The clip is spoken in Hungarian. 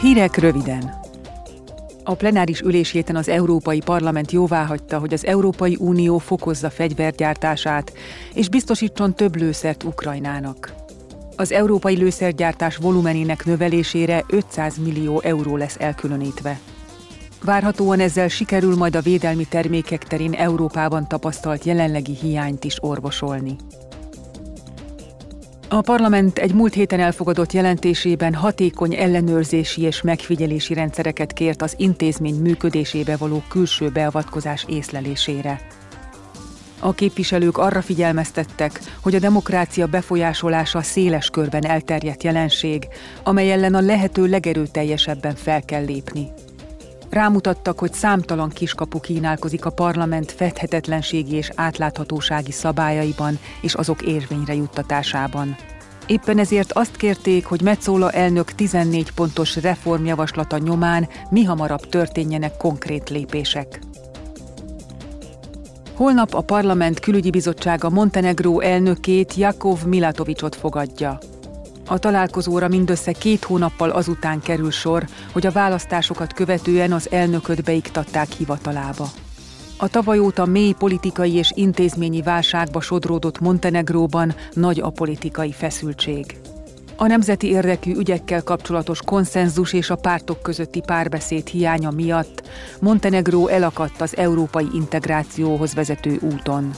Hírek röviden. A plenáris üléshéten az Európai Parlament jóváhagyta, hogy az Európai Unió fokozza fegyvergyártását, és biztosítson több lőszert Ukrajnának. Az európai lőszergyártás volumenének növelésére 500 millió euró lesz elkülönítve. Várhatóan ezzel sikerül majd a védelmi termékek terén Európában tapasztalt jelenlegi hiányt is orvosolni. A parlament egy múlt héten elfogadott jelentésében hatékony ellenőrzési és megfigyelési rendszereket kért az intézmény működésébe való külső beavatkozás észlelésére. A képviselők arra figyelmeztettek, hogy a demokrácia befolyásolása széles körben elterjedt jelenség, amely ellen a lehető legerőteljesebben fel kell lépni. Rámutattak, hogy számtalan kiskapu kínálkozik a parlament fedhetetlenségi és átláthatósági szabályaiban és azok érvényre juttatásában. Éppen ezért azt kérték, hogy Metzola elnök 14 pontos reformjavaslata nyomán mi hamarabb történjenek konkrét lépések. Holnap a Parlament Külügyi Bizottsága Montenegró elnökét Jakov Milatovicsot fogadja. A találkozóra mindössze két hónappal azután kerül sor, hogy a választásokat követően az elnököt beiktatták hivatalába. A tavaly óta mély politikai és intézményi válságba sodródott Montenegróban nagy a politikai feszültség. A nemzeti érdekű ügyekkel kapcsolatos konszenzus és a pártok közötti párbeszéd hiánya miatt Montenegró elakadt az európai integrációhoz vezető úton.